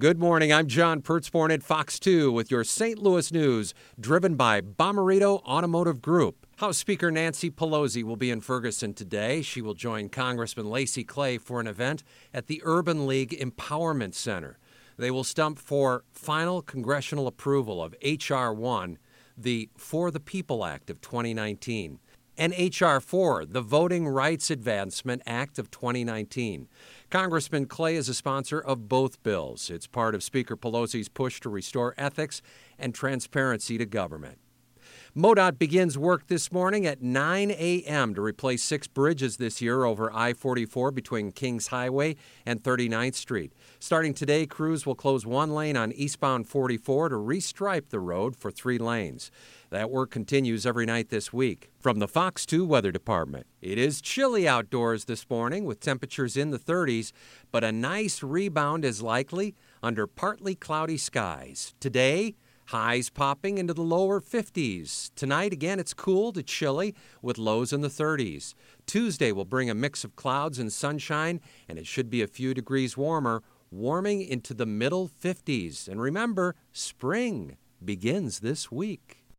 Good morning. I'm John Pertzborn at Fox 2 with your St. Louis news, driven by Bomarito Automotive Group. House Speaker Nancy Pelosi will be in Ferguson today. She will join Congressman Lacy Clay for an event at the Urban League Empowerment Center. They will stump for final congressional approval of H.R. 1, the For the People Act of 2019 and H.R. 4, the Voting Rights Advancement Act of 2019. Congressman Clay is a sponsor of both bills. It's part of Speaker Pelosi's push to restore ethics and transparency to government. MoDOT begins work this morning at 9 a.m. to replace six bridges this year over I 44 between Kings Highway and 39th Street. Starting today, crews will close one lane on eastbound 44 to restripe the road for three lanes. That work continues every night this week. From the Fox 2 Weather Department, it is chilly outdoors this morning with temperatures in the 30s, but a nice rebound is likely under partly cloudy skies. Today, Highs popping into the lower 50s. Tonight, again, it's cool to chilly with lows in the 30s. Tuesday will bring a mix of clouds and sunshine, and it should be a few degrees warmer, warming into the middle 50s. And remember, spring begins this week.